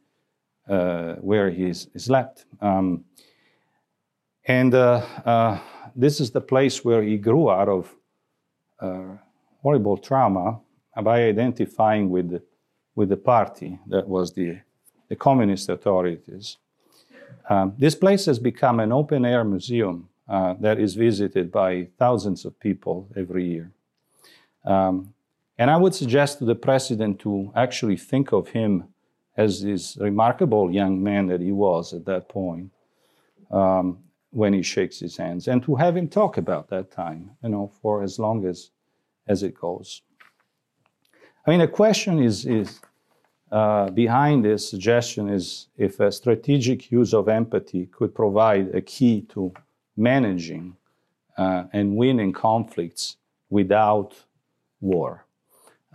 where he slept. Um, and uh, uh, this is the place where he grew out of uh, horrible trauma by identifying with the, with the party that was the, the communist authorities. Um, this place has become an open air museum uh, that is visited by thousands of people every year. Um, and I would suggest to the president to actually think of him as this remarkable young man that he was at that point um, when he shakes his hands, and to have him talk about that time, you know, for as long as as it goes. I mean, the question is is uh, behind this suggestion is if a strategic use of empathy could provide a key to managing uh, and winning conflicts without war.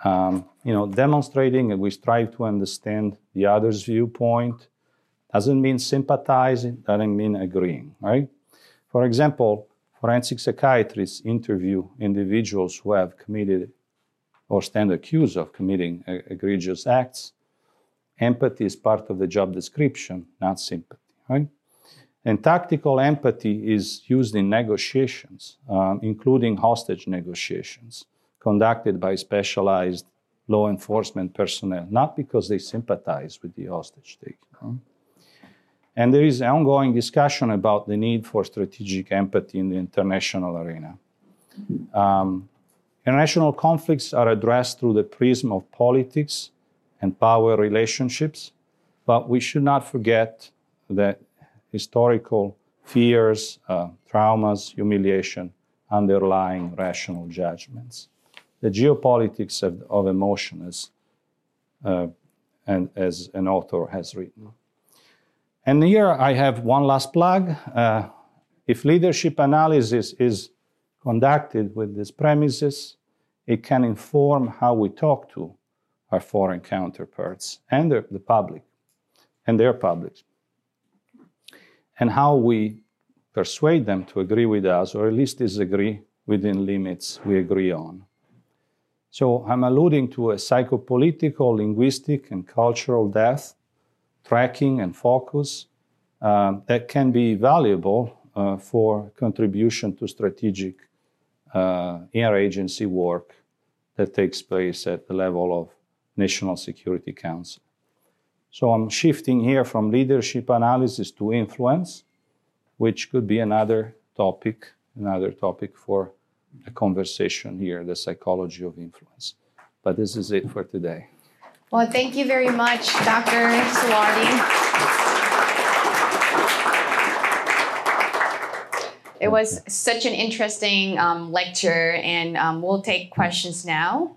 Um, you know, demonstrating and we strive to understand the other's viewpoint doesn't mean sympathizing, doesn't mean agreeing, right? For example, forensic psychiatrists interview individuals who have committed or stand accused of committing egregious acts, empathy is part of the job description, not sympathy, right? And tactical empathy is used in negotiations, um, including hostage negotiations, conducted by specialized law enforcement personnel, not because they sympathize with the hostage taking. And there is ongoing discussion about the need for strategic empathy in the international arena. Um, international conflicts are addressed through the prism of politics and power relationships, but we should not forget that historical fears, uh, traumas, humiliation, underlying rational judgments. The geopolitics of, of emotion, as, uh, and as an author has written. And here I have one last plug. Uh, if leadership analysis is conducted with these premises, it can inform how we talk to our foreign counterparts and the, the public and their publics and how we persuade them to agree with us or at least disagree within limits we agree on. So I'm alluding to a psychopolitical, linguistic, and cultural depth, tracking, and focus um, that can be valuable uh, for contribution to strategic uh, interagency work that takes place at the level of National Security Council. So I'm shifting here from leadership analysis to influence, which could be another topic, another topic for a conversation here, the psychology of influence. But this is it for today. Well, thank you very much, Dr. Suardi. It was such an interesting um, lecture, and um, we'll take questions now.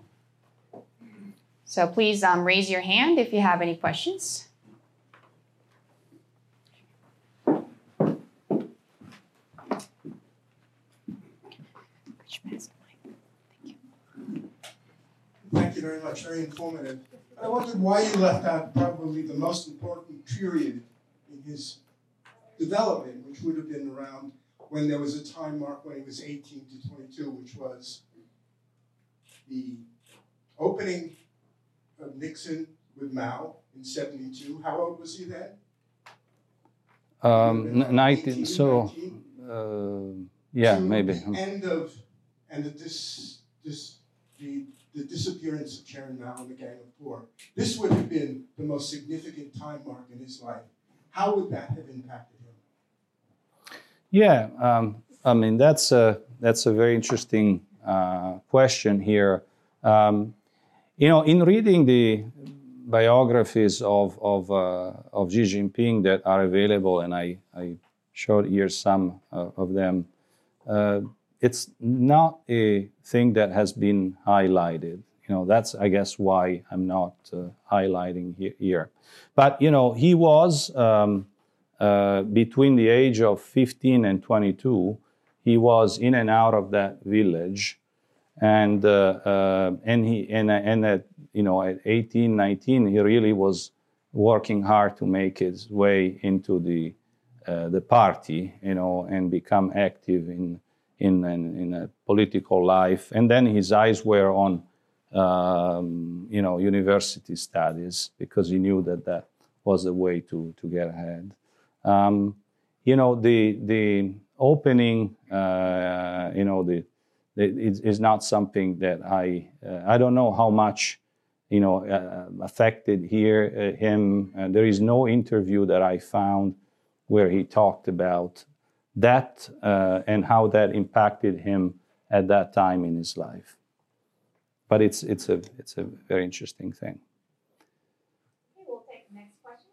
So please um, raise your hand if you have any questions. Thank you very much. Very informative. I wondered why you left out probably the most important period in his development, which would have been around when there was a time mark when he was 18 to 22, which was the opening of Nixon with Mao in 72. How old was he then? Um, 19, so, uh, yeah, maybe. The end of, and the, the, the disappearance of Chairman Mao and the Gang of Four. This would have been the most significant time mark in his life. How would that have impacted him? Yeah, um, I mean that's a that's a very interesting uh, question here. Um, you know, in reading the biographies of of, uh, of Xi Jinping that are available, and I, I showed here some uh, of them. Uh, it's not a thing that has been highlighted. You know, that's I guess why I'm not uh, highlighting here. But you know, he was um, uh, between the age of 15 and 22. He was in and out of that village and uh, uh, and he and and at you know at 18 19 he really was working hard to make his way into the uh, the party you know and become active in in in a political life and then his eyes were on um, you know university studies because he knew that that was the way to to get ahead um, you know the the opening uh, you know the is not something that I uh, I don't know how much you know uh, affected here uh, him. Uh, there is no interview that I found where he talked about that uh, and how that impacted him at that time in his life. But it's it's a it's a very interesting thing. Okay, we'll take the next question.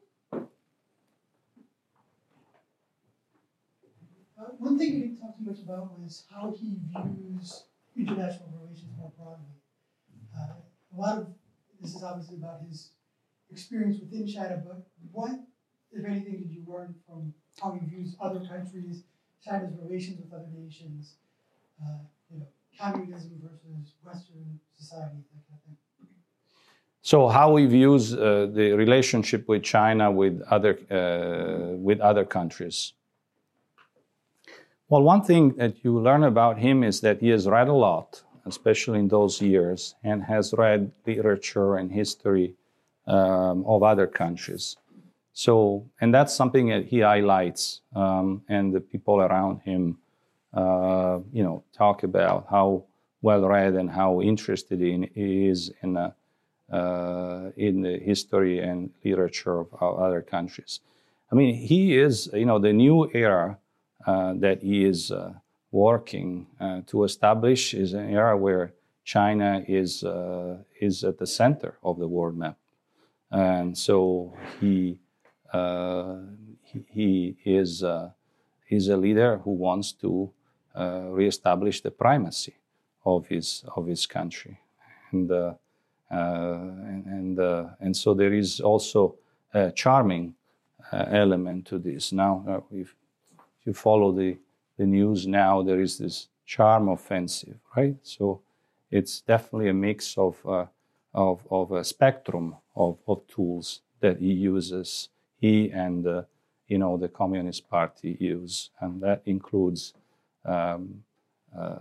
Uh, one thing you didn't talk too much about was how he views international relations more broadly. Uh, a lot of this is obviously about his experience within China, but what, if anything, did you learn from how he views other countries, China's relations with other nations, uh, you know, communism versus Western society, that kind of thing? So, how he views uh, the relationship with China with other uh, with other countries. Well, one thing that you learn about him is that he has read a lot. especially in those years, and has read literature and history um, of other countries. So, and that's something that he highlights, um, and the people around him, uh, you know, talk about how well read and how interested in, he is in, uh, uh, in the history and literature of other countries. I mean, he is, you know, the new era uh, that he is uh, working uh, to establish is an era where China is, is at the center of the world map. And so he, he, he, is, is a leader who wants to reestablish the primacy of his, of his country. And, uh, and, and, uh, and, so there is also a charming uh, element to this. Now, if you follow the, the news now, there is this charm offensive, right? So it's definitely a mix of, uh, of, of, a spectrum of, of tools that he uses, he and uh, you know the Communist Party use, and that includes um, uh,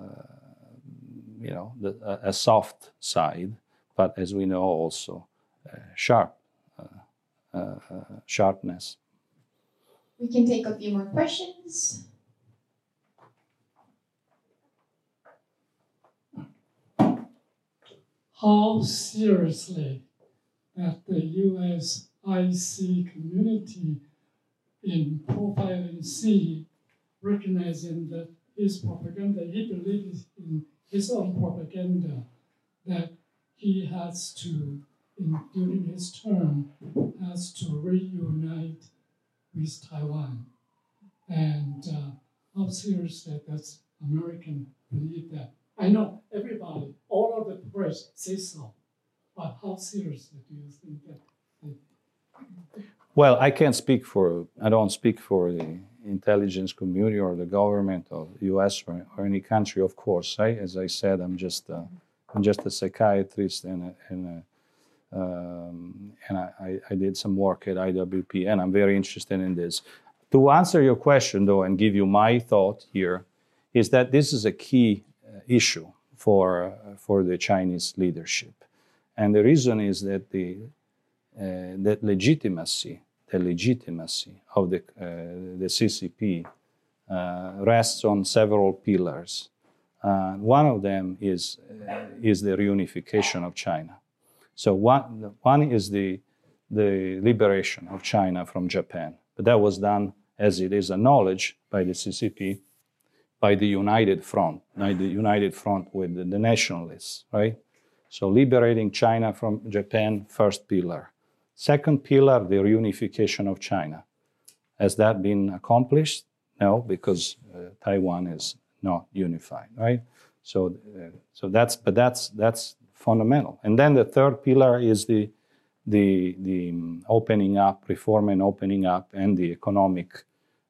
you know the, a, a, soft side, but as we know also sharp uh, uh, sharpness. We can take a few more questions. How seriously that the U.S. IC community in profiling Xi, recognizing that his propaganda, he believes in his own propaganda, that he has to, in, during his term, has to reunite with Taiwan. And uh, how serious that that's American believe that. I know everybody, all of the press say so, but how seriously do you think that? Well, I can't speak for, I don't speak for the intelligence community or the government of U.S. or, or any country, of course. I, as I said, I'm just, uh, I'm just a psychiatrist and a, and a um, and I, I, did some work at IWP, and I'm very interested in this. To answer your question, though, and give you my thought here, is that this is a key uh, issue for, uh, for the Chinese leadership. And the reason is that the uh, that legitimacy, the legitimacy of the, uh, the CCP uh, rests on several pillars. One of them is, is the reunification of China. So one, one is the, the liberation of China from Japan. But that was done, as it is acknowledged by the CCP, by the United Front, by the United Front with the, the nationalists, right? So liberating China from Japan, first pillar. Second pillar, the reunification of China. Has that been accomplished? No, because uh, Taiwan is not unified, right? So, uh, so that's but that's that's fundamental. And then the third pillar is the, the, the um, opening up, reform and opening up, and the economic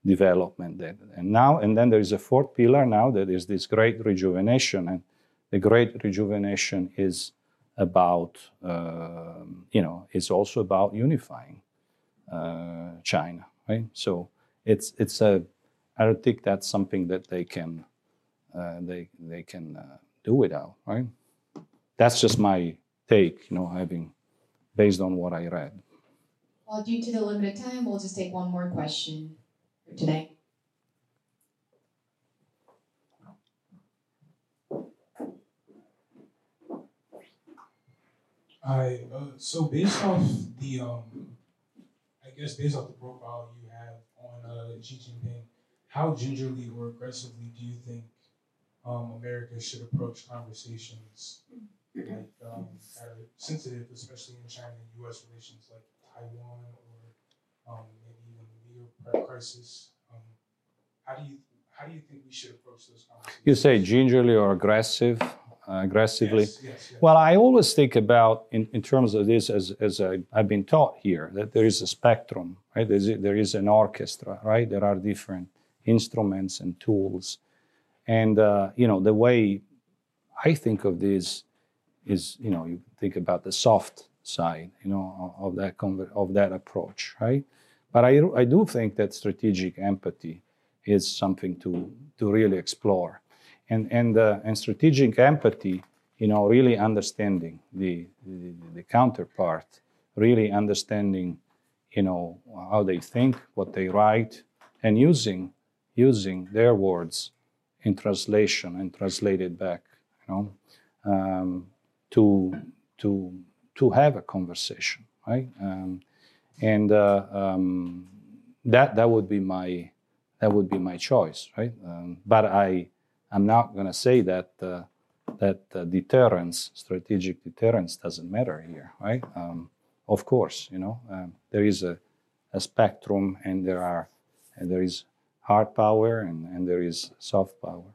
development. And now, and then there is a fourth pillar now that is this great rejuvenation. And the great rejuvenation is about, uh, you know, it's also about unifying uh, China, right? So it's, it's a, I don't think that's something that they can, uh, they, they can uh, do without, right? that's just my take, you know, having based on what I read. Well, due to the limited time, we'll just take one more question for today. Hi. Uh, so based off the, um, I guess based off the profile you have on uh, Xi Jinping, how gingerly or aggressively do you think um, America should approach conversations like um, are sensitive, especially in China and U.S. relations, like Taiwan or um, maybe even the Uyghur crisis. Um, how do you how do you think we should approach those conversations? You say gingerly or aggressive? Uh, aggressively. Yes, yes, yes. Well, I always think about in, in terms of this as, as I, have been taught here that there is a spectrum, right? There's, there is an orchestra, right? There are different instruments and tools, and uh, you know the way I think of this is you know you think about the soft side you know of that of that approach right but I, I do think that strategic empathy is something to to really explore and and uh, and strategic empathy. You know, really understanding the, the the counterpart, really understanding, you know, how they think, what they write, and using using their words in translation and translated back. You know, um, to to to have a conversation, right? Um, and uh, um, that that would be my that would be my choice, right? Um, but I I'm not going to say that uh, that uh, deterrence, strategic deterrence, doesn't matter here, right? Um, of course, you know um, there is a, a spectrum, and there are and there is hard power and, and there is soft power.